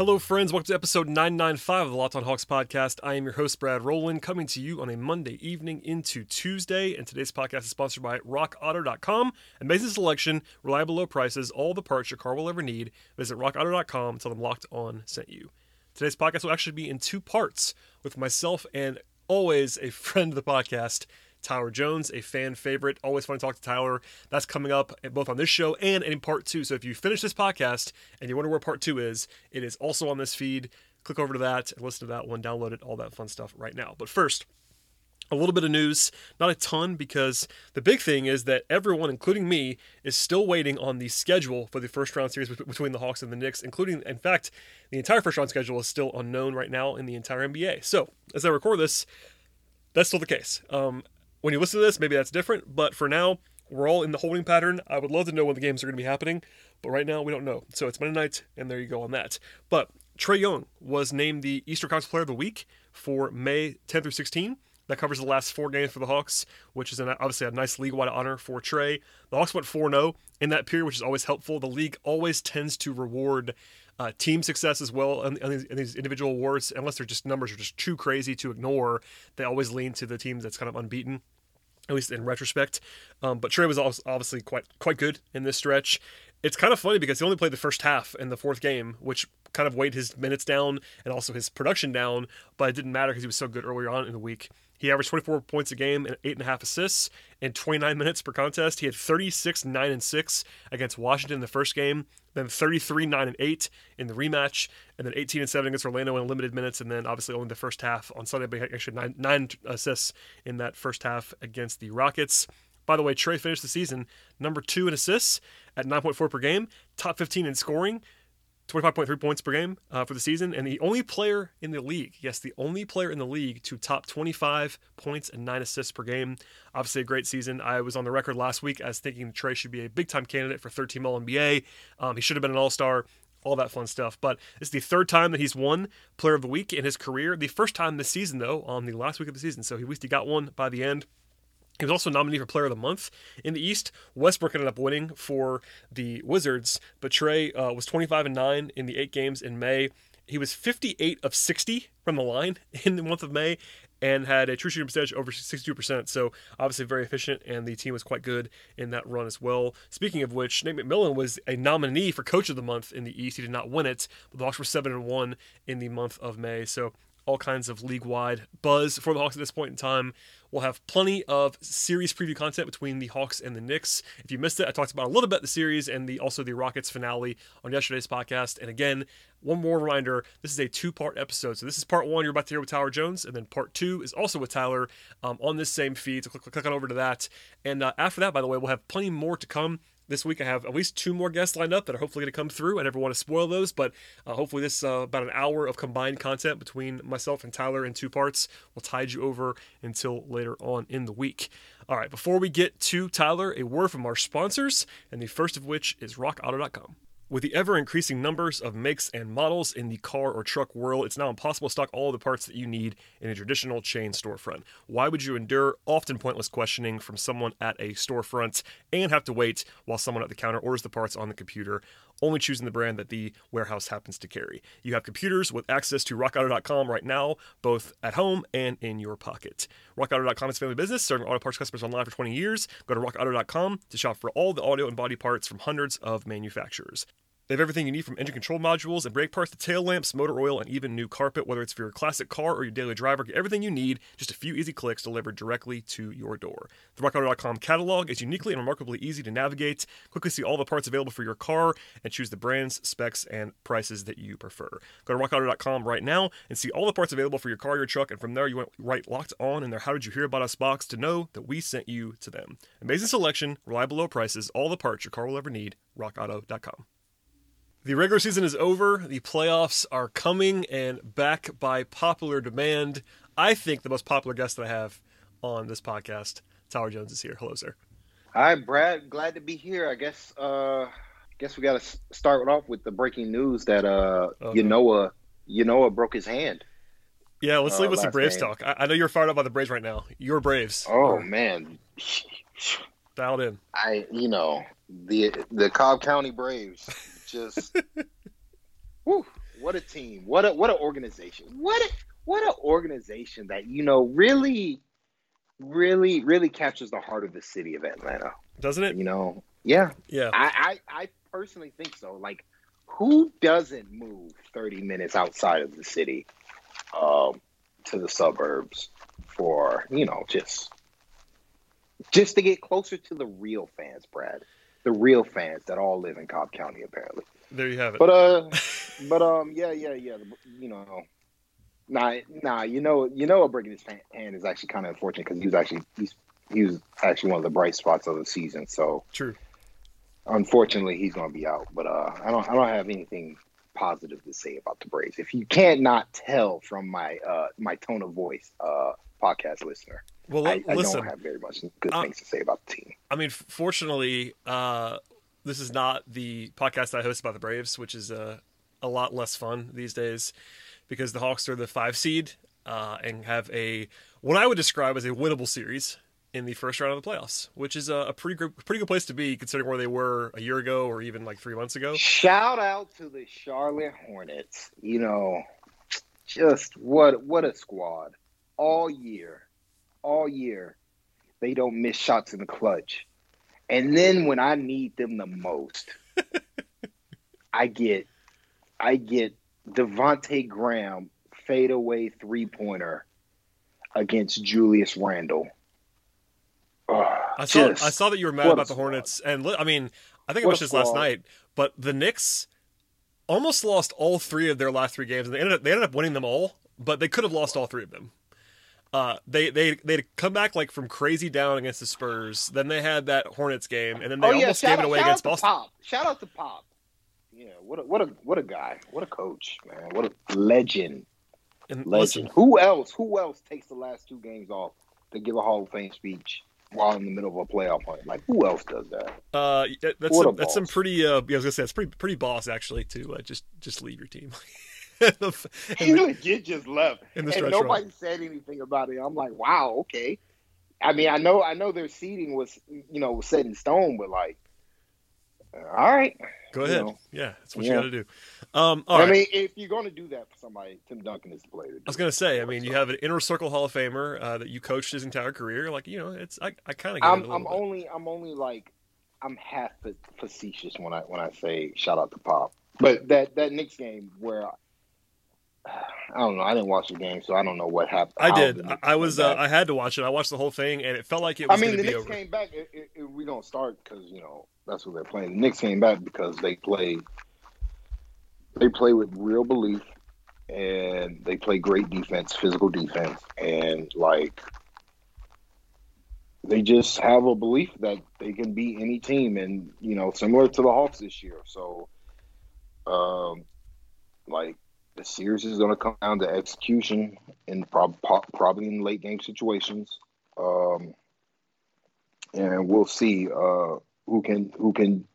Hello, friends. Welcome to episode 995 of the Locked On Hawks podcast. I am your host, Brad Rowland, coming to you on a Monday evening into Tuesday. And today's podcast is sponsored by RockAuto.com. Amazing selection, reliable low prices, all the parts your car will ever need. Visit RockAuto.com tell them Locked On sent you. Today's podcast will actually be in two parts with myself and always a friend of the podcast, Tyler Jones, a fan favorite. Always fun to talk to Tyler. That's coming up both on this show and in part two. So if you finish this podcast and you wonder where part two is, it is also on this feed. Click over to that and listen to that one, download it, all that fun stuff right now. But first, a little bit of news, not a ton, because the big thing is that everyone, including me, is still waiting on the schedule for the first round series between the Hawks and the Knicks, including, in fact, the entire first round schedule is still unknown right now in the entire NBA. So, as I record this, that's still the case. Um, when you listen to this, maybe that's different, but for now, we're all in the holding pattern. I would love to know when the games are going to be happening, but right now we don't know. So it's Monday night, and there you go on that. But Trae Young was named the Eastern Conference Player of the Week for May 10 through 16. That covers the last four games for the Hawks, which is an, obviously a nice league-wide honor for Trae. The Hawks went 4-0 in that period, which is always helpful. The league always tends to reward uh, team success as well in, in, these, in, these, individual awards, unless they're just numbers are just too crazy to ignore. They always lean to the team that's kind of unbeaten at least in retrospect. Um, but Trae was obviously quite quite good in this stretch. It's kind of funny because he only played the first half in the fourth game, which kind of weighed his minutes down and also his production down. But it didn't matter because he was so good earlier on in the week. He averaged 24 points a game and eight and a half assists in 29 minutes per contest. He had 36, 9, and 6 against Washington in the first game, then 33, 9, and 8 in the rematch, and then 18 and 7 against Orlando in limited minutes, and then obviously only the first half on Sunday, but actually nine, nine assists in that first half against the Rockets. By the way, Trae finished the season number two in assists at 9.4 per game, top 15 in scoring, 25.3 points per game uh, for the season, and the only player in the league, yes, the only player in the league to top 25 points and nine assists per game. Obviously, a great season. I was on the record last week as thinking Trae should be a big time candidate for third team All NBA. Um, he should have been an All Star. All that fun stuff. But it's the third time that he's won Player of the Week in his career. The first time this season, though, on the last week of the season. So he at least he got one by the end. He was also nominated for Player of the Month in the East. Westbrook ended up winning for the Wizards, but Trae uh, was 25 and 9 in the eight games in May. He was 58 of 60 from the line in the month of May and had a true shooting percentage over 62%. So obviously very efficient, and the team was quite good in that run as well. Speaking of which, Nate McMillan was a nominee for Coach of the Month in the East. He did not win it, but the Hawks were 7 and 1 in the month of May. So all kinds of league wide buzz for the Hawks at this point in time. We'll have plenty of series preview content between the Hawks and the Knicks. If you missed it, I talked about a little bit the series and the also the Rockets finale on yesterday's podcast. And again, one more reminder: this is a two-part episode. So this is part one you're about to hear with Tyler Jones, and then part two is also with Tyler um, on this same feed. So click, click click on over to that. And uh, after that, by the way, we'll have plenty more to come this week I have at least two more guests lined up that are hopefully going to come through. I never want to spoil those, but uh, hopefully this uh, about an hour of combined content between myself and Tyler in two parts will tide you over until later on in the week. All right, before we get to Tyler, a word from our sponsors, and the first of which is RockAuto.com. With the ever increasing numbers of makes and models in the car or truck world, it's now impossible to stock all the parts that you need in a traditional chain storefront. Why would you endure often pointless questioning from someone at a storefront and have to wait while someone at the counter orders the parts on the computer, only choosing the brand that the warehouse happens to carry? You have computers with access to rockauto.com right now, both at home and in your pocket. RockAuto.com is family business, serving auto parts customers online for 20 years. Go to rockauto.com to shop for all the audio and body parts from hundreds of manufacturers. They have everything you need from engine control modules and brake parts to tail lamps, motor oil, and even new carpet. Whether it's for your classic car or your daily driver, get everything you need, just a few easy clicks delivered directly to your door. The RockAuto.com catalog is uniquely and remarkably easy to navigate. Quickly see all the parts available for your car and choose the brands, specs, and prices that you prefer. Go to RockAuto.com right now and see all the parts available for your car, your truck, and from there you went right locked on in their How Did You Hear About Us box to know that we sent you to them. Amazing selection, reliable low prices, all the parts your car will ever need. RockAuto.com. The regular season is over. The playoffs are coming, and back by popular demand, I think the most popular guest that I have on this podcast, Tyler Jones, is here. Hello, sir. Hi, Brad. Glad to be here. I guess. Uh, guess we got to start off with the breaking news that uh, you know, Ynoa broke his hand. Yeah, let's Uh, leave with some Braves game. talk. I, I know you're fired up by the Braves right now. You're Braves. Oh man, Dialed in. I you know the the Cobb County Braves just. whew, what a team! What a what an organization! What a what an organization that you know really, really, really captures the heart of the city of Atlanta. Doesn't it? You know, yeah. Yeah. I, I, I personally think so. Like, who doesn't move 30 minutes outside of the city um, to the suburbs for, you know, just just to get closer to the real fans, Brad? The real fans that all live in Cobb County, apparently. There you have it. But uh, but um, yeah, yeah, yeah. You know, nah, nah. You know, you know, a breaking his hand is actually kind of unfortunate because he was actually he's he was actually one of the bright spots of the season. So True. unfortunately, he's going to be out. But uh, I don't I don't have anything positive to say about the Braves. If you can't not tell from my uh my tone of voice, uh, podcast listener, Well, I, I listen. don't have very much good Uh, things to say about the team. I mean, fortunately, uh, this is not the podcast I host about the Braves, which is uh, a lot less fun these days because the Hawks are the five seed uh, and have a what I would describe as a winnable series in the first round of the playoffs, which is a, a pretty good, pretty good place to be considering where they were a year ago or even like three months ago. Shout out to the Charlotte Hornets. You know, just what what a squad. All year, all year, they don't miss shots in the clutch. And then when I need them the most, I get I get Devonte' Graham fadeaway three pointer against Julius Randle. I saw just- I saw that you were mad about the. Hornets, and I mean, I think I watched this last night. But the Knicks almost lost all three of their last three games, and they ended up they ended up winning them all, but they could have lost all three of them. Uh, they they they come back like from crazy down against the Spurs. Then they had that Hornets game, and then they oh yeah, almost shout gave out, it away against Boston. Pop. Shout out to Pop. Yeah, what a what a what a guy. What a coach, man. What a legend. And Legend. listen, Who else? Who else takes the last two games off to give a Hall of Fame speech while in the middle of a playoff hunt? Like who else does that? uh, that's some, that's some pretty. Uh, yeah, I was gonna say it's pretty pretty boss actually to uh, just just leave your team. The- He legit just left. and nobody run. said anything about it. I'm like, wow, okay. I mean, I know, I know their seating was, you know, set in stone, but like, all right. Go you ahead. know. Yeah, that's what you got to do. Um, all I right. mean, if you're going to do that for somebody, Tim Duncan is the player. To I was gonna say, I mean, you have an inner circle Hall of Famer uh, that you coached his entire career. Like, you know, it's I, I kind of get it a I'm, I'm only, I'm only like, I'm half facetious when I when I say shout out to Pop. But that that Knicks game where. I don't know. I didn't watch the game, so I don't know what happened. I did. I, was. Uh. I had to watch it. I watched the whole thing, and it felt like it I was mean, the Knicks over. came back. It, it, it- we don't start because you know that's what they're playing. The Knicks came back because they play. They play with real belief, and they play great defense, physical defense, and like they just have a belief that they can beat any team, and you know, similar to the Hawks this year. So, um, like the series is going to come down to execution and prob- probably in late game situations. Um, and we'll see uh, who can who can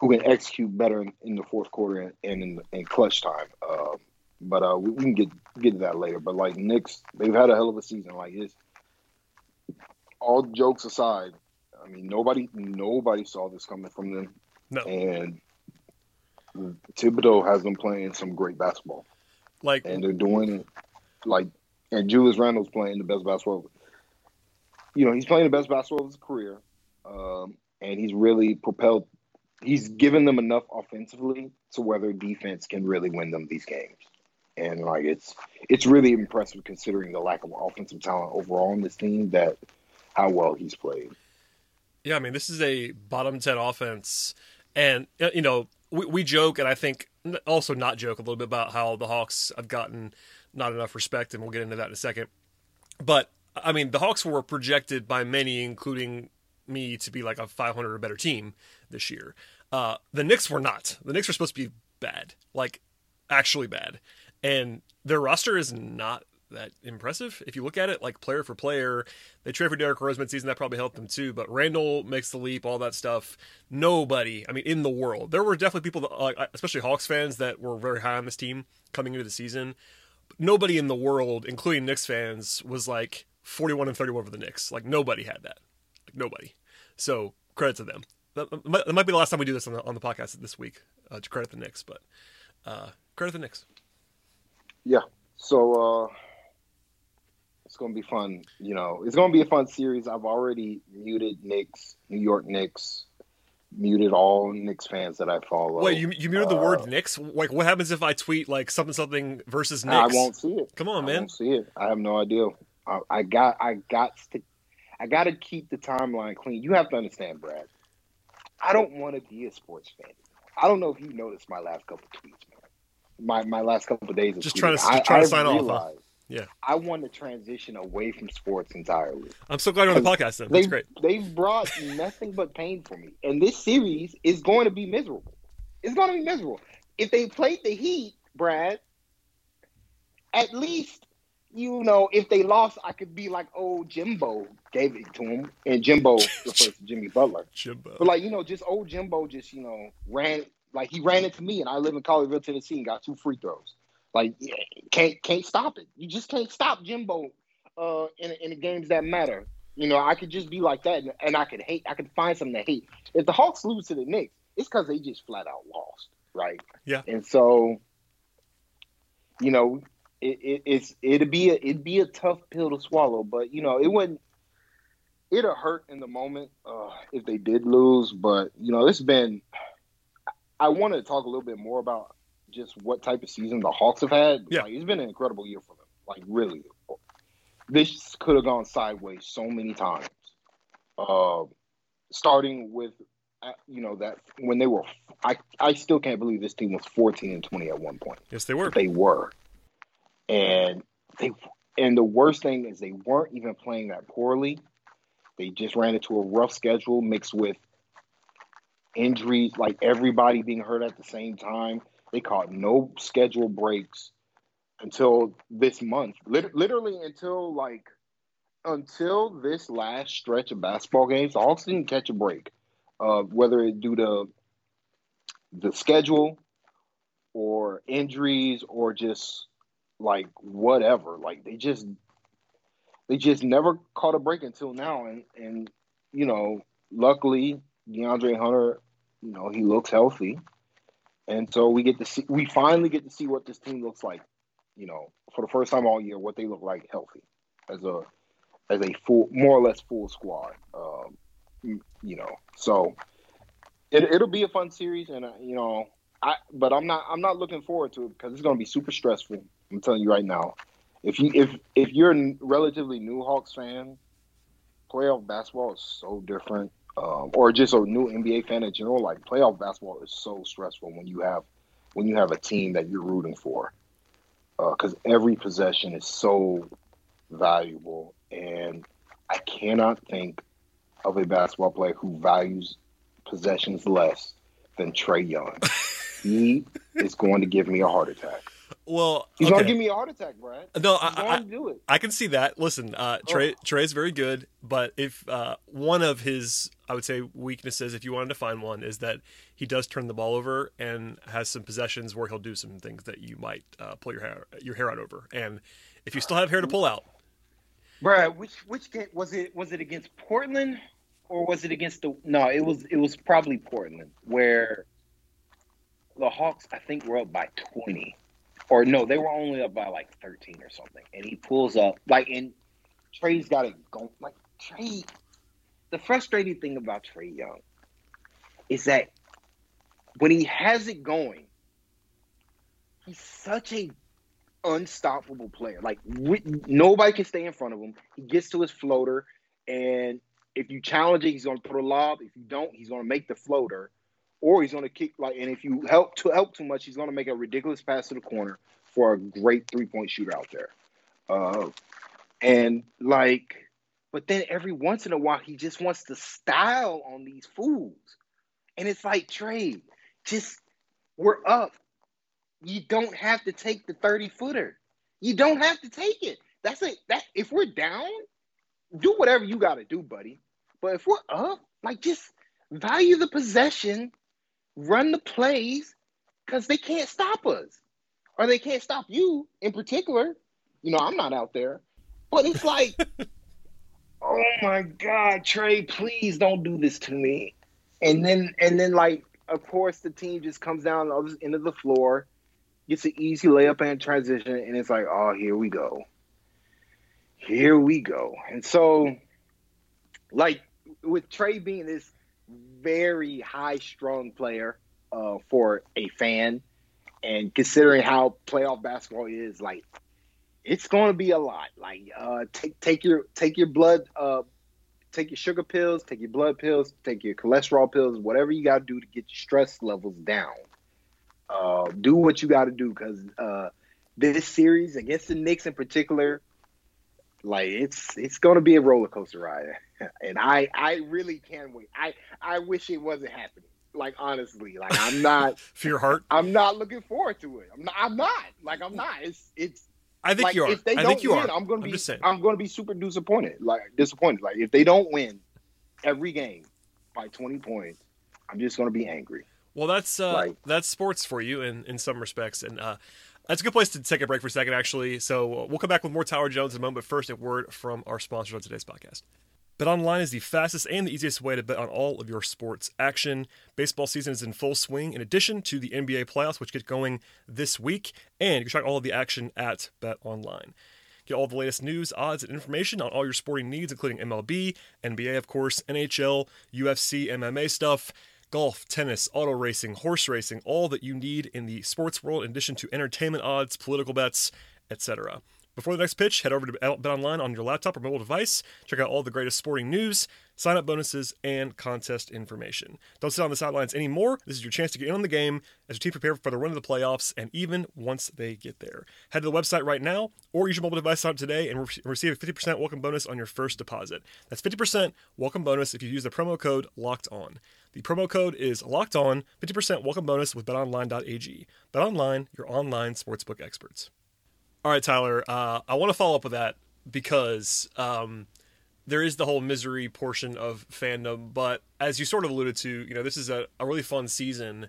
who can execute better in, in the fourth quarter and, and in, in clutch time. Um, but uh, we, we can get get to that later. But like Knicks, they've had a hell of a season. Like it's all jokes aside. I mean, nobody nobody saw this coming from them, No, and Thibodeau has them playing some great basketball like and they're doing it like and Julius Randle's playing the best basketball. You know, he's playing the best basketball of his career, um, and he's really propelled. He's given them enough offensively to where their defense can really win them these games, and like it's it's really impressive considering the lack of offensive talent overall in this team that how well he's played. Yeah, I mean, this is a bottom 10 offense. And, you know, we, we joke, and I think also not joke a little bit about how the Hawks have gotten not enough respect, and we'll get into that in a second. But, I mean, the Hawks were projected by many, including me, to be like a 500 or better team this year. Uh, the Knicks were not. The Knicks were supposed to be bad, like actually bad. And their roster is not that impressive. If you look at it like player for player, they trade for Derrick Rose mid-season. That probably helped them too. But Randle makes the leap, all that stuff. Nobody, I mean, in the world, there were definitely people, that, uh, especially Hawks fans, that were very high on this team coming into the season. Nobody in the world, including Knicks fans, was like 41 and 31 for the Knicks. Like nobody had that. Like nobody. So credit to them. That might, that might be the last time we do this on the, on the podcast this week uh, to credit the Knicks, but uh, credit the Knicks. Yeah. So uh, it's going to be fun. You know, it's going to be a fun series. I've already muted Knicks, New York Knicks, muted all Knicks fans that I follow. Wait, you, you muted the Uh, word Knicks? Like, what happens if I tweet like something something versus Knicks? I won't see it. Come on, I man. won't see it. I have no idea. I, I got. I got to. I got to keep the timeline clean. You have to understand, Brad. I don't want to be a sports fan. I don't know if you noticed my last couple tweets, man. My my last couple of days. Of Just tweeting. trying to- I, just trying to sign off, huh? Yeah. I want to transition away from sports entirely. I'm so glad you're on the podcast. Then that's They great. they've brought nothing but pain for me, and this series is going to be miserable. It's going to be miserable. If they played the Heat, Brad, at least you know if they lost, I could be like, "Oh, Jimbo gave it to him," and Jimbo refers to Jimmy Butler. Jimbo. But like you know, just old Jimbo just you know ran like he ran into me, and I live in Collierville, Tennessee, and got two free throws. Like can't can't stop it. You just can't stop Jimbo uh, in in the games that matter. You know, I could just be like that, and, and I could hate. I could find something to hate. If the Hawks lose to the Knicks, it's because they just flat out lost, right? Yeah. And so, you know, it, it, it's it'd be a it'd be a tough pill to swallow, but you know, it wouldn't. It'll hurt in the moment uh, if they did lose, but you know, it's been. I wanted to talk a little bit more about just what type of season the Hawks have had. Yeah. Like, it's been an incredible year for them. Like really, this could have gone sideways so many times. Uh, starting with, uh, you know, that when they were, I I still can't believe this team was fourteen and twenty at one point. yes, they were. They were, and they and the worst thing is they weren't even playing that poorly. They just ran into a rough schedule mixed with injuries, like everybody being hurt at the same time. They caught no schedule breaks until this month. Lit- literally until like until this last stretch of basketball games, Hawks didn't catch a break. Uh, whether it due to the schedule or injuries or just like whatever. Like they just they just never caught a break until now and and you know, luckily DeAndre Hunter, you know, he looks healthy. And so we get to see we finally get to see what this team looks like, you know, for the first time all year, what they look like healthy as a as a full more or less full squad. Um you know. So it, it'll be a fun series and uh, you know, I but I'm not I'm not looking forward to it because it's going to be super stressful. I'm telling you right now. If you if if you're a relatively new Hawks fan, playoff basketball is so different. Um, or just a new NBA fan in general, like playoff basketball is so stressful when you have when you have a team that you're rooting for, because every possession is so valuable, and I cannot think of a basketball player who values possessions less than Trae Young. he is going to give me a heart attack. Well, He's okay. going to give me a heart attack, Brad. no, He's I, I, do it. I can see that. Listen, uh, Trae Trae's very good, but if uh, one of his, I would say, weaknesses, if you wanted to find one, is that he does turn the ball over and has some possessions where he'll do some things that you might uh, pull your hair your hair out over. And if you still have hair to pull out, Brad, which which game was it? Was it against Portland or was it against the? No, it was it was probably Portland where the Hawks I think were up by twenty, or no, they were only up by like thirteen or something, and he pulls up like and Trae's got it going. Like Trae. The frustrating thing about Trae Young is that when he has it going, he's such a unstoppable player. Like nobody can stay in front of him. He gets to his floater, and if you challenge it, he's going to throw a lob. If you don't, he's going to make the floater, or he's going to kick. Like, and if you help to help too much, he's going to make a ridiculous pass to the corner for a great three point shooter out there. Uh, and like, but then every once in a while, he just wants to style on these fools, and it's like Trae, just we're up you don't have to take the 30 footer. You don't have to take it. That's it. That if we're down, do whatever you got to do, buddy. But if we're up, like just value the possession, run the plays, because they can't stop us, or they can't stop you in particular. You know, I'm not out there, but it's like, oh my God, Trae, please don't do this to me. And then, and then, like, of course, the team just comes down the other end of the floor, gets an easy layup and transition, and it's like, oh, here we go. Here we go. And so, like, with Trey being this very high strung player uh, for a fan, and considering how playoff basketball is, like, it's going to be a lot. Like, uh, take take your take your blood, uh, take your sugar pills, take your blood pills, take your cholesterol pills, whatever you got to do to get your stress levels down. Uh, do what you got to do because uh, this series against the Knicks in particular, like it's it's going to be a roller coaster ride, and I I really can't wait. I I wish it wasn't happening. Like honestly, like I'm not for your heart. I'm not looking forward to it. I'm not. I'm not. Like I'm not. It's it's I think like, you are. If they I don't think you win, are. I'm gonna I'm be. I'm gonna be super disappointed. Like disappointed. Like if they don't win every game by 20 points, I'm just gonna be angry. Well, that's uh, Like- that's sports for you in, in some respects, and uh, that's a good place to take a break for a second, actually. So uh, we'll come back with more Tyler Jones in a moment, but first, a word from our sponsors on today's podcast. BetOnline is the fastest and the easiest way to bet on all of your sports action. Baseball season is in full swing. In addition to the NBA playoffs, which get going this week, and you can track all of the action at BetOnline. Get all the latest news, odds, and information on all your sporting needs, including MLB, NBA, of course, NHL, UFC, MMA stuff, golf, tennis, auto racing, horse racing, all that you need in the sports world, in addition to entertainment odds, political bets, etc. Before the next pitch, head over to BetOnline on your laptop or mobile device. Check out all the greatest sporting news, sign up bonuses, and contest information. Don't sit on the sidelines anymore. This is your chance to get in on the game as your team prepare for the run of the playoffs and even once they get there. Head to the website right now or use your mobile device up today and re- receive a 50% welcome bonus on your first deposit. That's 50% welcome bonus if you use the promo code LOCKED ON. The promo code is LOCKED ON, 50% welcome bonus with betonline.ag. BetOnline, your online sportsbook experts. All right, Tyler. Uh, I want to follow up with that because um, there is the whole misery portion of fandom, but as you sort of alluded to, you know, this is a, a really fun season,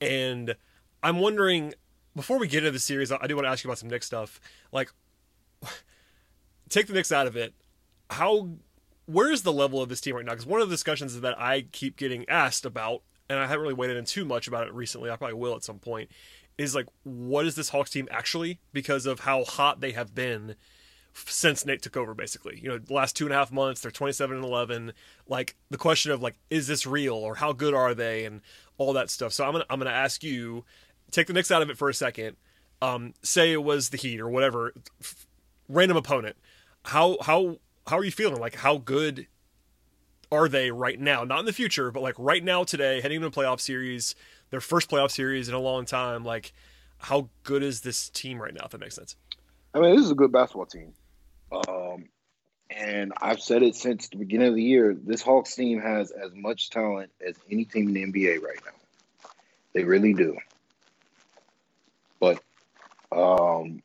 and I'm wondering before we get into the series, I, do want to ask you about some Knicks stuff. Like, take the Knicks out of it. How, where is the level of this team right now? Because one of the discussions that I keep getting asked about, and I haven't really waded in too much about it recently. I probably will at some point is like what is this Hawks team actually because of how hot they have been since Nate took over basically. You know, the last two and a half months they're 27 and 11. Like the question of like is this real or how good are they and all that stuff. So I'm gonna I'm gonna ask you take the Knicks out of it for a second. Um, say it was the Heat or whatever f- random opponent. How how how are you feeling? Like how good are they right now? Not in the future, but like right now today, heading into a playoff series, their first playoff series in a long time. Like, how good is this team right now? If that makes sense. I mean, this is a good basketball team. Um, and I've said it since the beginning of the year. This Hawks team has as much talent as any team in the NBA right now. They really do. But, um,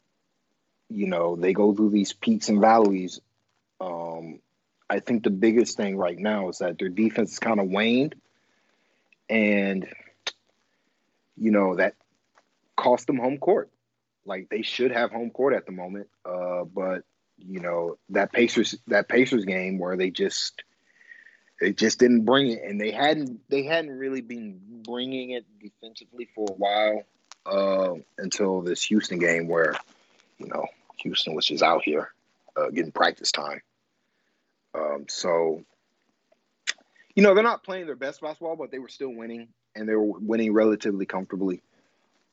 you know, they go through these peaks and valleys. Um, I think the biggest thing right now is that their defense is kind of waned. And, you know, that cost them home court. Like they should have home court at the moment. Uh, but you know that Pacers that Pacers game where they just they just didn't bring it, and they hadn't they hadn't really been bringing it defensively for a while uh, until this Houston game where you know Houston was just out here uh, getting practice time. Um, so you know they're not playing their best basketball, but they were still winning, and they were winning relatively comfortably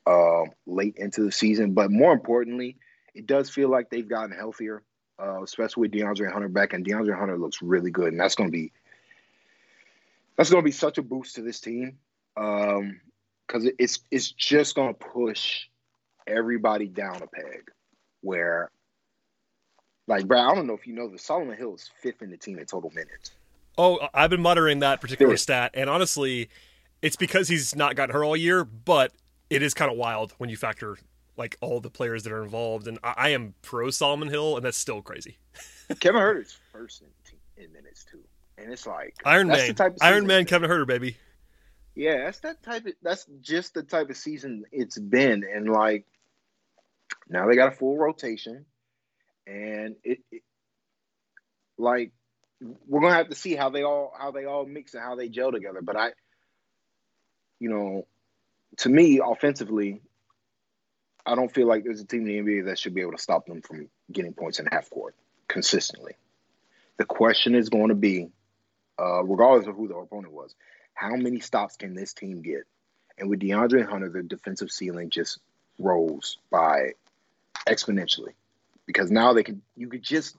uh, late into the season. But more importantly, it does feel like they've gotten healthier, uh, especially with DeAndre Hunter back. And DeAndre Hunter looks really good, and that's going to be that's going to be such a boost to this team because um, it's it's just going to push everybody down a peg. Where, like, Brad, I don't know if you know this, Solomon Hill is fifth in the team in total minutes. Oh, I've been muttering that particular Sure. stat, and honestly, it's because he's not gotten hurt all year. But it is kind of wild when you factor like all the players that are involved. And I, I am pro Solomon Hill, and that's still crazy. Kevin Huerter's first in, in minutes too, and it's like Iron Man, Iron Man, Kevin Huerter, baby. Yeah, that's that type of. That's just the type of season it's been, and like now they got a full rotation, and it, it like we're gonna have to see how they all how they all mix and how they gel together. But I, you know, to me, offensively, I don't feel like there's a team in the NBA that should be able to stop them from getting points in half court consistently. The question is going to be, uh, regardless of who the opponent was, how many stops can this team get? And with DeAndre Hunter, the defensive ceiling just rose by exponentially because now they can. You could just,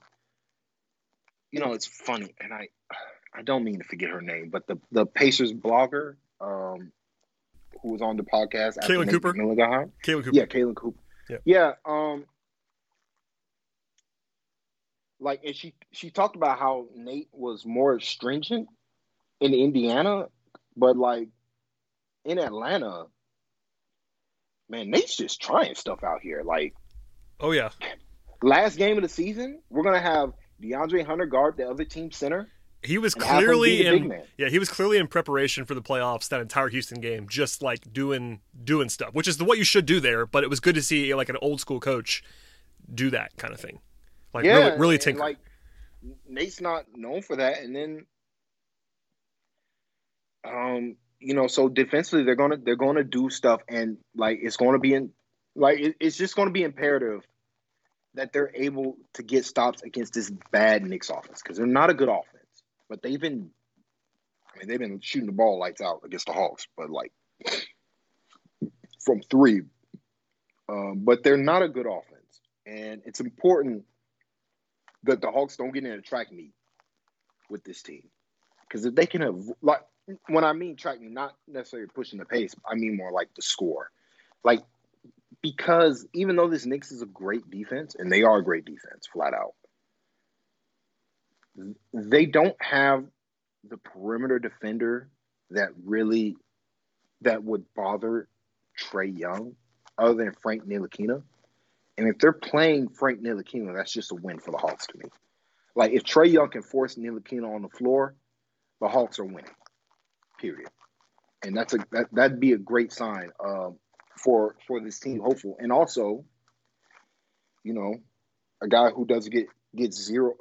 you know, it's funny, and I, I don't mean to forget her name, but the the Pacers blogger, um, who was on the podcast, Caitlin Cooper. Caitlin Cooper. Yeah, Caitlin Cooper. Yeah. yeah. Um, like and she she talked about how Nate was more stringent in Indiana, but like in Atlanta, man, Nate's just trying stuff out here. Like, oh yeah, last game of the season, we're gonna have DeAndre Hunter guard the other team center. He was clearly in yeah, he was clearly in preparation for the playoffs that entire Houston game, just like doing doing stuff, which is the what you should do there. But it was good to see like an old school coach do that kind of thing. Like yeah, really, really tinker. Like Nate's not known for that, and then, um, you know, so defensively they're gonna they're gonna do stuff, and like it's gonna be in like it, it's just gonna be imperative that they're able to get stops against this bad Knicks offense because they're not a good offense, but they've been, I mean, they've been shooting the ball lights out against the Hawks, but like from three, um, but they're not a good offense, and it's important that the Hawks don't get in a track meet with this team. Because if they can have, like, when I mean track meet, not necessarily pushing the pace, I mean more like the score. Like, because even though this Knicks is a great defense, and they are a great defense, flat out, they don't have the perimeter defender that really that would bother Trae Young, other than Frank Ntilikina. And if they're playing Frank Ntilikina, that's just a win for the Hawks to me. Like if Trae Young can force Ntilikina on the floor, the Hawks are winning. Period. And that's a that, that'd be a great sign uh, for for this team, hopeful. And also, you know, a guy who doesn't get get zero.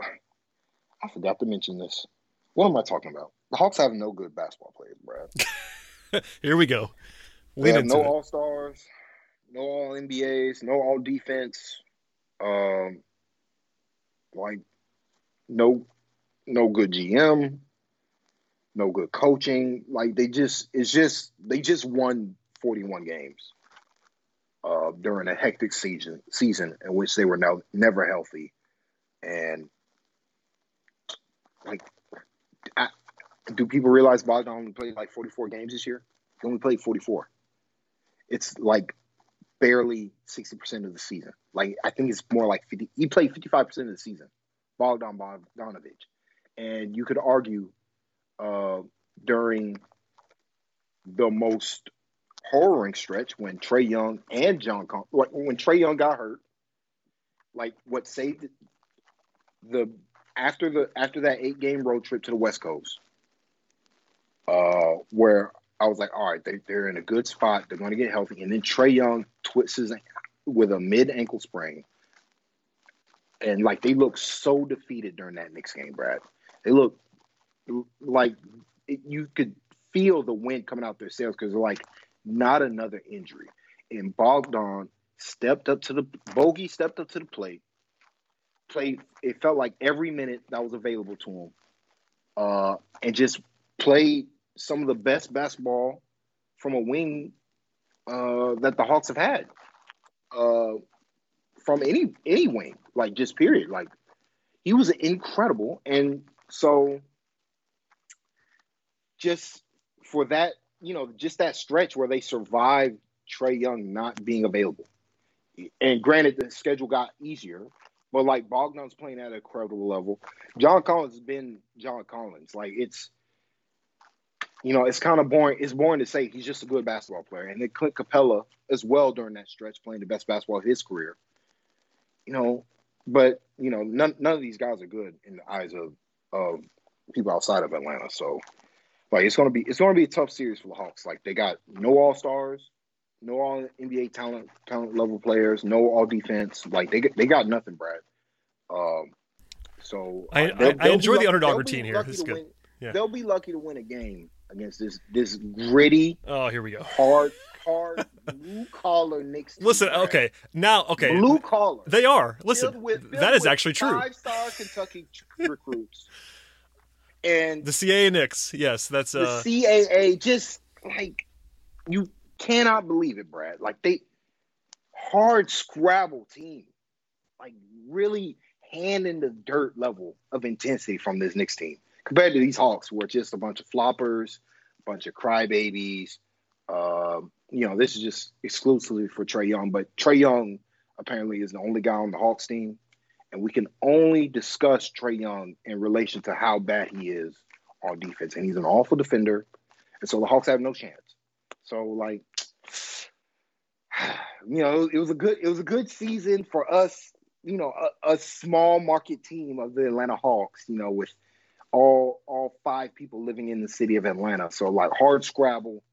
I forgot to mention this. What am I talking about? The Hawks have no good basketball players, Brad. Here we go. Lean they have no All Stars no all NBAs, no all defense, um, like no no good GM, no good coaching. Like they just it's just they just won 41 games uh, during a hectic season season in which they were now never healthy, and like, I, do people realize Bogdan only played like 44 games this year? He only played 44. It's like barely 60% of the season. Like I think it's more like 50 he played 55% of the season. Bogdan Bogdanovich. And you could argue uh, during the most horroring stretch when Trae Young and John Con- when Trae Young got hurt, like what saved the after the after that eight game road trip to the West Coast, uh, where I was like, all right, they, they're in a good spot. They're going to get healthy. And then Trae Young twists his with a mid ankle sprain. And like they look so defeated during that next game, Brad. They look like it, you could feel the wind coming out their sails because they're like, not another injury. And Bogdan stepped up to the bogey, stepped up to the plate, played. It felt like every minute that was available to him, uh, and just played some of the best basketball from a wing uh, that the Hawks have had uh, from any any wing, like just period. Like he was incredible, and so just for that, you know, just that stretch where they survived Trae Young not being available. And granted, the schedule got easier, but like Bogdan's playing at a credible level. John Collins has been John Collins. Like it's you know, it's kind of boring. It's boring to say he's just a good basketball player. And then Clint Capela as well during that stretch, playing the best basketball of his career. You know, but you know, none none of these guys are good in the eyes of of people outside of Atlanta. So, like, it's gonna be it's gonna be a tough series for the Hawks. Like, they got no All Stars, no All NBA talent talent level players, no All Defense. Like, they they got nothing, Brad. Um, so I, uh, they'll- I, I they'll enjoy be the underdog routine here. This is good. win- Yeah. They'll be lucky to win a game against this this gritty, Oh, here we go. hard, hard blue collar Knicks. team, Listen, okay, now, okay, blue collar. they are. Filled Listen, with- filled that is actually true. Five-star Kentucky recruits, and The CAA Knicks, yes, that's the uh, CAA just like you cannot believe it, Brad. Like they hard scrabble team, like really hand in the dirt level of intensity from this Knicks team compared to these Hawks, who are just a bunch of floppers, a bunch of crybabies. Um, you know, this is just exclusively for Trae Young, but Trae Young apparently is the only guy on the Hawks team, and we can only discuss Trae Young in relation to how bad he is on defense, and he's an awful defender, and so the Hawks have no chance. So like, you know, it was a good it was a good season for us. You know, a, a small market team of the Atlanta Hawks. You know, with all all five people living in the city of Atlanta. So like hard scrabble,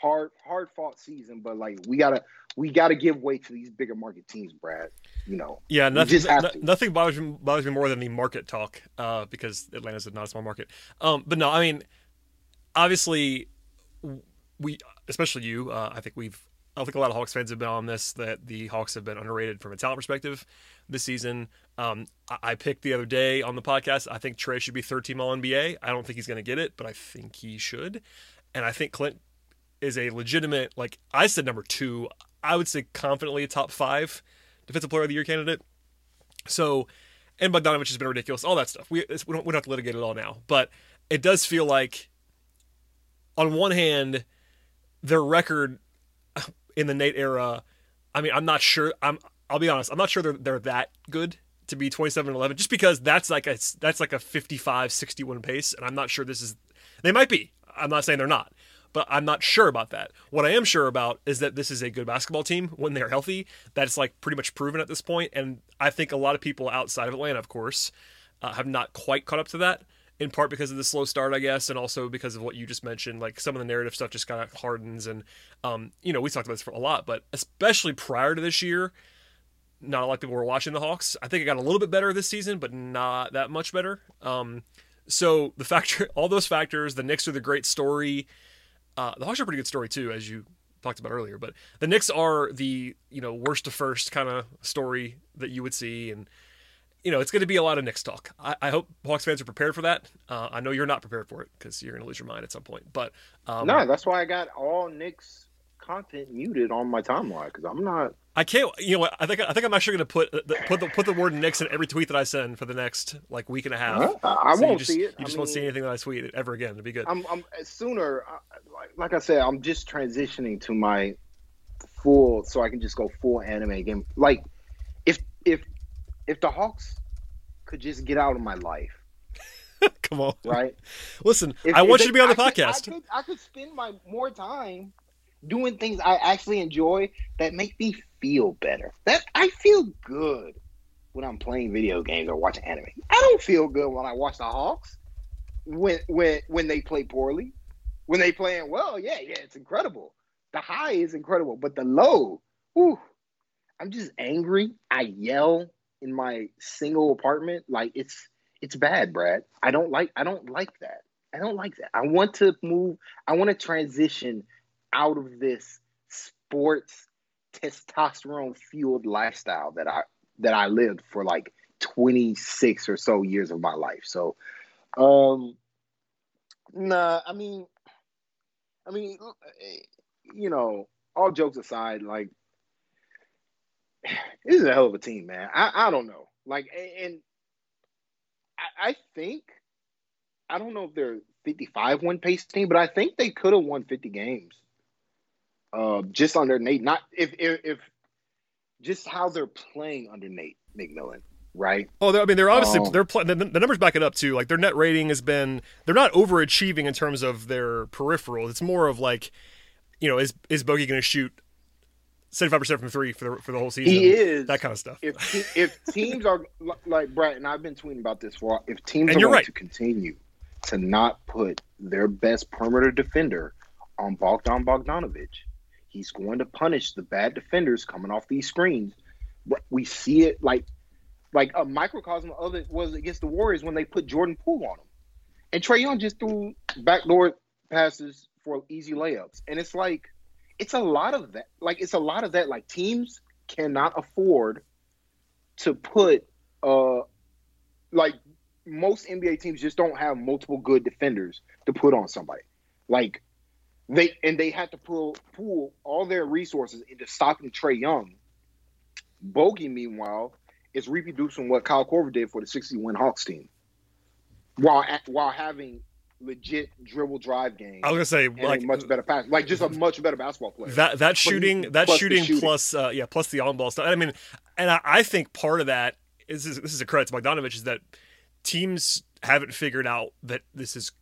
hard hard fought season, but like we gotta we gotta give way to these bigger market teams, Brad. You know, yeah, nothing, no- nothing bothers me, bothers me more than the market talk, uh, because Atlanta's not a small market. Um, but no, I mean, obviously, we, especially you, uh, I think we've, I think a lot of Hawks fans have been on this that the Hawks have been underrated from a talent perspective this season. Um, I, I picked the other day on the podcast. I think Trae should be third team All NBA. I don't think he's going to get it, but I think he should, and I think Clint is a legitimate, like I said, number two. I would say confidently a top five defensive player of the year candidate. So, and Bogdanovich has been ridiculous, all that stuff. We, we, don't, we don't have to litigate it all now, but it does feel like, on one hand, their record in the Nate era. I mean, I'm not sure. I'm. I'll be honest. I'm not sure they're they're that good to be 27 11 just because that's like a that's like a 55 61 pace and I'm not sure this is they might be. I'm not saying they're not. But I'm not sure about that. What I am sure about is that this is a good basketball team when they're healthy. That's like pretty much proven at this point, and I think a lot of people outside of Atlanta, of course, uh, have not quite caught up to that. In part because of the slow start, I guess, and also because of what you just mentioned. Like some of the narrative stuff just kind of hardens, and um, you know we talked about this for a lot, but especially prior to this year, not a lot of people were watching the Hawks. I think it got a little bit better this season, but not that much better. Um, so the factor, all those factors, the Knicks are the great story. Uh, the Hawks are a pretty good story too, as you talked about earlier. But the Knicks are the you know worst to first kind of story that you would see, and you know it's going to be a lot of Knicks talk. I, I hope Hawks fans are prepared for that. Uh, I know you're not prepared for it because you're going to lose your mind at some point. But um, no, that's why I got all Knicks content muted on my timeline because I'm not. I can't. You know what? I think I think I'm actually going to put the, put the put the word in every tweet that I send for the next like week and a half. Huh? I, I So won't just, see it. You I just won't see anything that I tweet ever again. It'd be good. I'm, I'm sooner. Like, like I said, I'm just transitioning to my full, so I can just go full anime game. Like, if if if the Hawks could just get out of my life, Come on, right? listen. If- I want they- you to be on the I could- podcast. I could, I could spend my more time doing things I actually enjoy that make me feel better. That I feel good when I'm playing video games or watching anime. I don't feel good when I watch the Hawks when when when they play poorly. When they playing well, yeah, yeah, it's incredible. The high is incredible, but the low, whew, I'm just angry. I yell in my single apartment like it's it's bad, Brad. I don't like I don't like that. I don't like that. I want to move. I want to transition out of this sports testosterone fueled lifestyle that I that I lived for like 26 or so years of my life. So, um, nah. I mean, I mean, you know, all jokes aside, like this is a hell of a team, man. I I don't know, like, and I, think I don't know if they're 55 win pace team, but I think they could have won 50 games. Uh, just under Nate, not if, if if just how they're playing under Nate McMillan. right? Oh, I mean, they're obviously Um, they're pl- the, the numbers back it up too. Like their net rating has been they're not overachieving in terms of their peripheral. It's more of like, you know, is is Bogey going to shoot seventy five percent from three for the for the whole season? He is that kind of stuff. if te- if teams are like Brett and I've been tweeting about this for if teams And are going right. to continue to not put their best perimeter defender on Bogdan Bogdanovich, he's going to punish the bad defenders coming off these screens. But We see it like like a microcosm of it was against the Warriors when they put Jordan Poole on him, and Trae Young just threw backdoor passes for easy layups, and it's like it's a lot of that. Like it's a lot of that. Like teams cannot afford to put uh like most NBA teams just don't have multiple good defenders to put on somebody. Like they and they had to pull pool all their resources into stopping Trae Young. Bogey, meanwhile, is reproducing what Kyle Korver did for the 60 win Hawks team. While while having legit dribble drive game I was gonna say like much better pass, like just a much better basketball player. that that shooting that plus shooting, shooting. plus uh, yeah plus the on ball stuff. I mean, and I, I think part of that is this is, this is a credit to Bogdanovich is that teams haven't figured out that this is.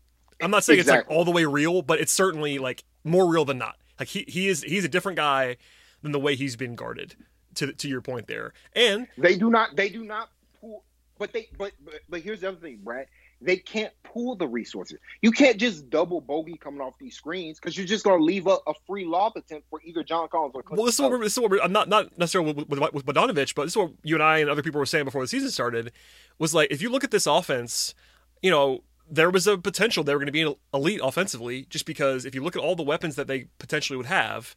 I'm not saying it's like all the way real, but it's certainly like more real than not. Like he he is he's a different guy than the way he's been guarded. To to your point there, and They do not. They do not pull. But they. But but, but here's the other thing, Brad. They can't pool the resources. You can't just double bogey coming off these screens because you're just going to leave a, a free lob attempt for either John Collins or. Well, this is what we're, this is what we're, I'm not not necessarily with, with, with Bogdanovich, but this is what you and I and other people were saying before the season started. Was like if you look at this offense, you know there was a potential they were going to be elite offensively, just because if you look at all the weapons that they potentially would have,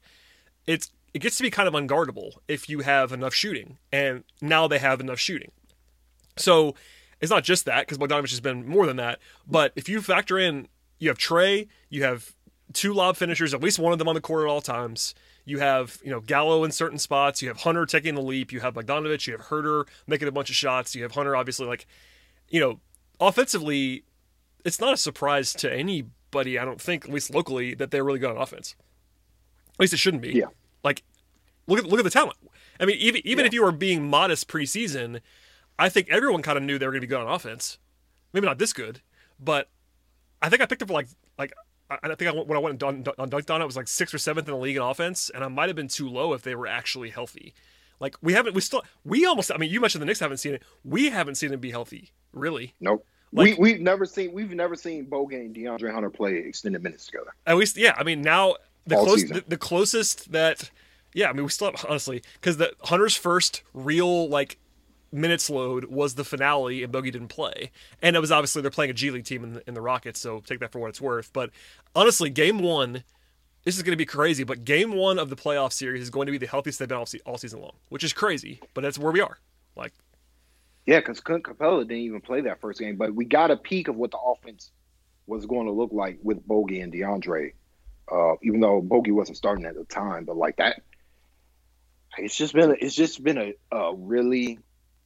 it's it gets to be kind of unguardable if you have enough shooting, and now they have enough shooting. So it's not just that because Bogdanovich has been more than that, but if you factor in you have Trae, you have two lob finishers, at least one of them on the court at all times. You have, you know, Gallo in certain spots. You have Hunter taking the leap. You have Bogdanovich. You have Huerter making a bunch of shots. You have Hunter, obviously, like, you know, offensively, it's not a surprise to anybody, I don't think, at least locally, that they're really good on offense. At least it shouldn't be. Yeah. Like, look at look at the talent. I mean, even even Yeah. if you were being modest preseason, I think everyone kind of knew they were going to be good on offense. Maybe not this good, but I think I picked up like like I I think I, when I went and on Dunc'd On it, it was like sixth or seventh in the league in offense, and I might have been too low if they were actually healthy. Like we haven't, we still, we almost. I mean, you mentioned the Knicks haven't seen it. We haven't seen them be healthy, really. Nope. Like- we we've never seen we've never seen Bogey and DeAndre Hunter play extended minutes together. At least, yeah. I mean, now the All close, the, the closest that, yeah. I mean, we still have honestly because the Hunter's first real like minutes load was the finale, and Bogey didn't play, and it was obviously they're playing a G League team in the, in the Rockets, so take that for what it's worth. But honestly, game one, this is going to be crazy. But game one of the playoff series is going to be the healthiest they've been all, se- all season long, which is crazy. But that's where we are. Like, Yeah, because Clint Capela didn't even play that first game, but we got a peek of what the offense was going to look like with Bogey and DeAndre. Uh, even though Bogey wasn't starting at the time, but like that, it's just been it's just been a, a really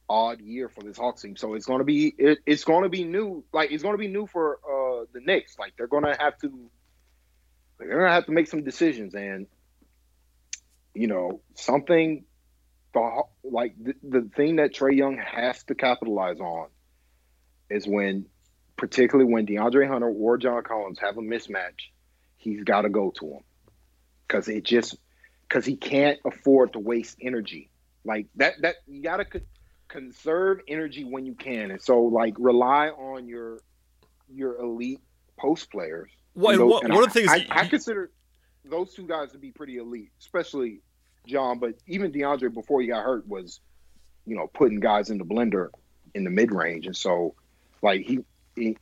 odd year for this Hawks team. So it's going to be it, it's going to be new. Like it's going to be new for uh, the Knicks. Like they're going to have to they're going to have to make some decisions, and you know something the like the, the thing that Trae Young has to capitalize on is when, particularly when DeAndre Hunter or John Collins have a mismatch, he's got to go to him because it just because he can't afford to waste energy like that. That you got to co- conserve energy when you can, and so like rely on your your elite post players. Well, You and know, one- one I, of the things I, you- I consider those two guys to be pretty elite, especially John, but even DeAndre before he got hurt was, you know, putting guys in the blender in the mid range, and so like he,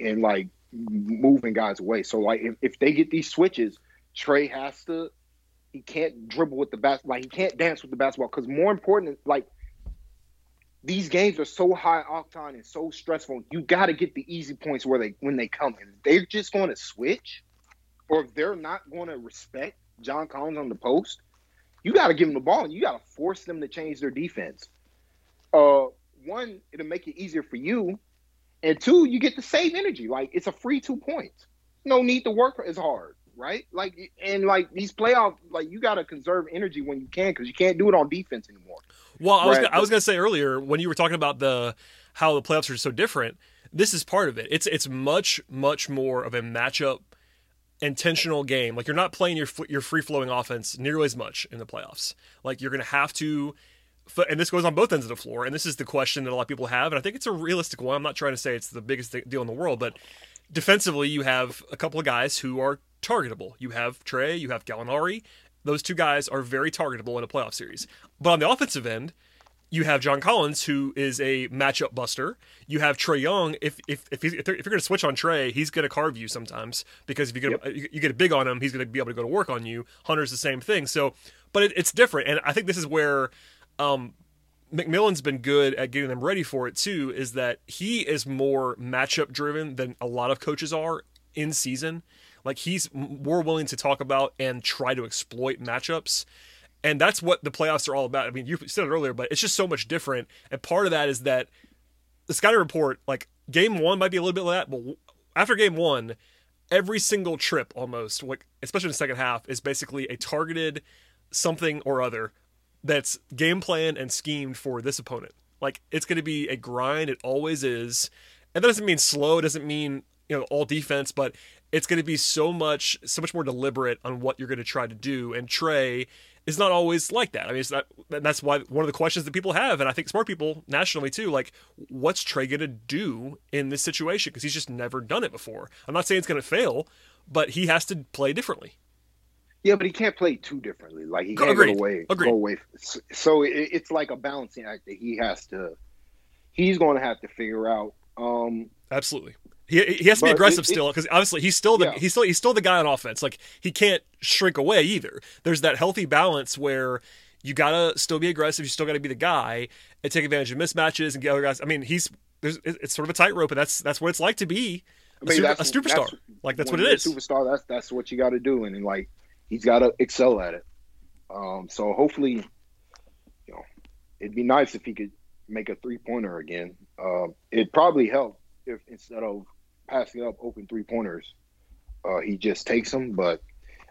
and like moving guys away. So like if, if they get these switches, Trae has to. He can't dribble with the bas like he can't dance with the basketball because more important, like these games are so high octane and so stressful. You got to get the easy points where they when they come. And they're just going to switch, or if they're not going to respect John Collins on the post, you got to give them the ball and you got to force them to change their defense. Uh, one, it'll make it easier for you, and two, you get to save energy. Like it's a free two points. No need to work as hard, right? Like and like these playoff, like you got to conserve energy when you can because you can't do it on defense anymore. Well, I was Brad, I was going to say earlier when you were talking about the how the playoffs are so different. This is part of it. It's it's much much more of a matchup intentional game. Like you're not playing your your free flowing offense nearly as much in the playoffs. Like you're going to have to and this goes on both ends of the floor. And this is the question that a lot of people have, and I think it's a realistic one. I'm not trying to say it's the biggest deal in the world, but defensively, you have a couple of guys who are targetable. You have Trae, you have Gallinari. Those two guys are very targetable in a playoff series. But on the offensive end, you have John Collins, who is a matchup buster. You have Trae Young. If if if, if, if you're going to switch on Trae, he's going to carve you sometimes because if you get yep. you get a big on him, he's going to be able to go to work on you. Hunter's the same thing. So, but it, it's different, and I think this is where um, McMillan's been good at getting them ready for it too. Is that he is more matchup driven than a lot of coaches are in season. Like he's more willing to talk about and try to exploit matchups. And that's what the playoffs are all about. I mean, you said it earlier, but it's just so much different. And part of that is that the scouting report, like game one might be a little bit of that, but after game one, every single trip almost, like especially in the second half, is basically a targeted something or other that's game plan and schemed for this opponent. Like it's going to be a grind. It always is. And that doesn't mean slow. It doesn't mean you know all defense, but it's going to be so much so much more deliberate on what you're going to try to do. And Trae is not always like that. I mean, it's not. That's why one of the questions that people have, and I think smart people nationally too, like, what's Trae going to do in this situation? Because he's just never done it before. I'm not saying it's going to fail, but he has to play differently. Yeah, but he can't play too differently. Like he can't Agreed. go away, Agreed. go away. So it's like a balancing act that he has to. He's going to have to figure out. Um, Absolutely. He, he has to be aggressive it, still because obviously he's still the yeah. he's still he's still the guy on offense. Like he can't shrink away either. There's that healthy balance where you gotta still be aggressive. You still gotta be the guy and take advantage of mismatches and get other guys. I mean, he's there's it's sort of a tightrope, and that's that's what it's like to be a, I mean, super, a superstar. That's, like that's what it is. Superstar. That's that's what you got to do, and, and like he's got to excel at it. Um, so hopefully, you know, it'd be nice if he could make a three pointer again. Uh, it'd probably help if instead of passing up open three pointers, uh, he just takes them. But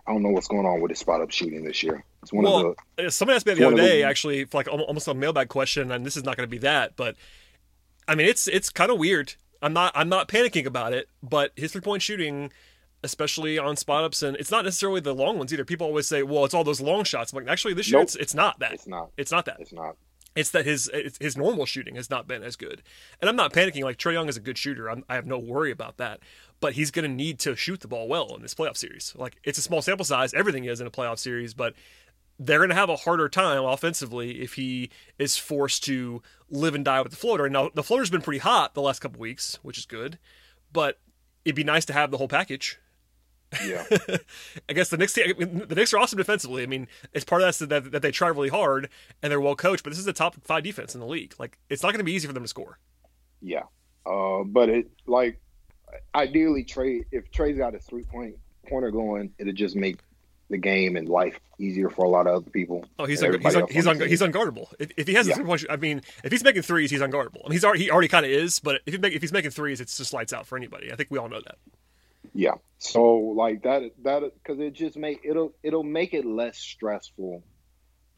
I don't know what's going on with his spot up shooting this year. It's one well, of the. Somebody asked me the other day, the, actually, like almost a mailbag question, and this is not going to be that, but I mean, it's it's kind of weird. I'm not I'm not panicking about it, but his three point shooting especially on spot ups, and it's not necessarily the long ones either. People always say, "Well, it's all those long shots." I'm like, actually, this year nope. it's it's not that. It's not. It's not that. It's not. It's that his his normal shooting has not been as good, and I'm not panicking. Like Trae Young is a good shooter. I'm, i have no worry about that. But he's going to need to shoot the ball well in this playoff series. Like it's a small sample size. Everything is in a playoff series, but they're going to have a harder time offensively if he is forced to live and die with the floater. And now the floater's been pretty hot the last couple weeks, which is good, but it'd be nice to have the whole package. Yeah. I guess the Knicks the Knicks are awesome defensively. I mean, it's part of that that, that they try really hard and they're well coached. But this is the top five defense in the league. Like, it's not going to be easy for them to score. Yeah, uh, but it like ideally Trae if Trae's got a three point pointer going, it'll just make the game and life easier for a lot of other people. Oh, he's un- he's un- he's, un- he's unguardable. If, if he has yeah. a three point, I mean, if he's making threes, he's unguardable. I mean, he's already he already kind of is. But if he make, if he's making threes, it's just lights out for anybody. I think we all know that. Yeah. So like that that because it just make it'll it'll make it less stressful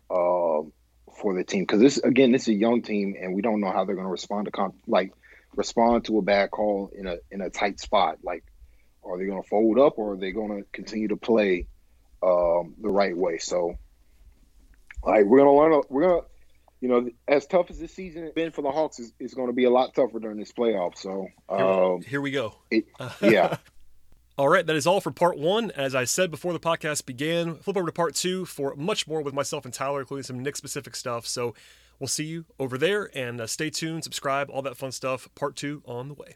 um, for the team because this again this is a young team and we don't know how they're going to respond to comp- like respond to a bad call in a in a tight spot like are they going to fold up or are they going to continue to play um, the right way so like we're going to learn we're going to you know, as tough as this season has been for the Hawks, is, is going to be a lot tougher during this playoff. So um, here, here, we go. It, yeah, All right, that is all for part one. As I said before the podcast began, flip over to part two for much more with myself and Tyler, including some Knick specific stuff. So we'll see you over there and uh, stay tuned, subscribe, all that fun stuff. Part two on the way.